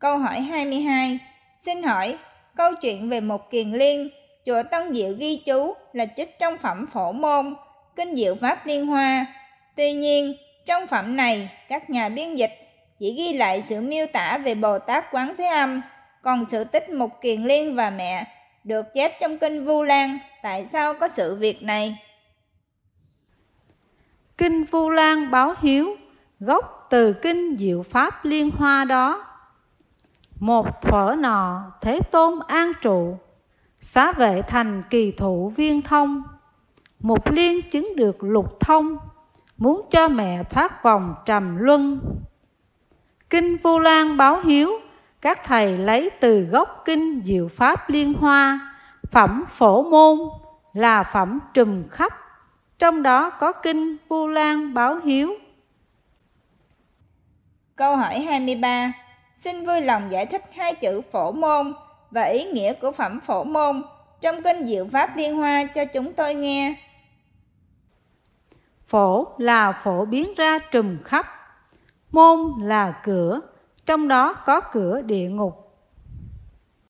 Câu hỏi 22 Xin hỏi, câu chuyện về một kiền liên, chùa Tân Diệu ghi chú là trích trong phẩm phổ môn, kinh diệu pháp liên hoa. Tuy nhiên, trong phẩm này, các nhà biên dịch chỉ ghi lại sự miêu tả về Bồ Tát Quán Thế Âm, còn sự tích một kiền liên và mẹ được chép trong kinh Vu Lan, tại sao có sự việc này? Kinh Vu Lan báo hiếu, gốc từ kinh Diệu Pháp Liên Hoa đó. Một thuở nọ, Thế Tôn an trụ, xá vệ thành kỳ thủ viên thông. Một liên chứng được lục thông, muốn cho mẹ thoát vòng trầm luân. Kinh Vu Lan báo hiếu, các thầy lấy từ gốc kinh Diệu Pháp Liên Hoa, phẩm phổ môn là phẩm trùm khắp, trong đó có kinh Vu Lan báo hiếu. Câu hỏi 23 Xin vui lòng giải thích hai chữ phổ môn và ý nghĩa của phẩm phổ môn trong kinh Diệu Pháp Liên Hoa cho chúng tôi nghe. Phổ là phổ biến ra trùm khắp, môn là cửa, trong đó có cửa địa ngục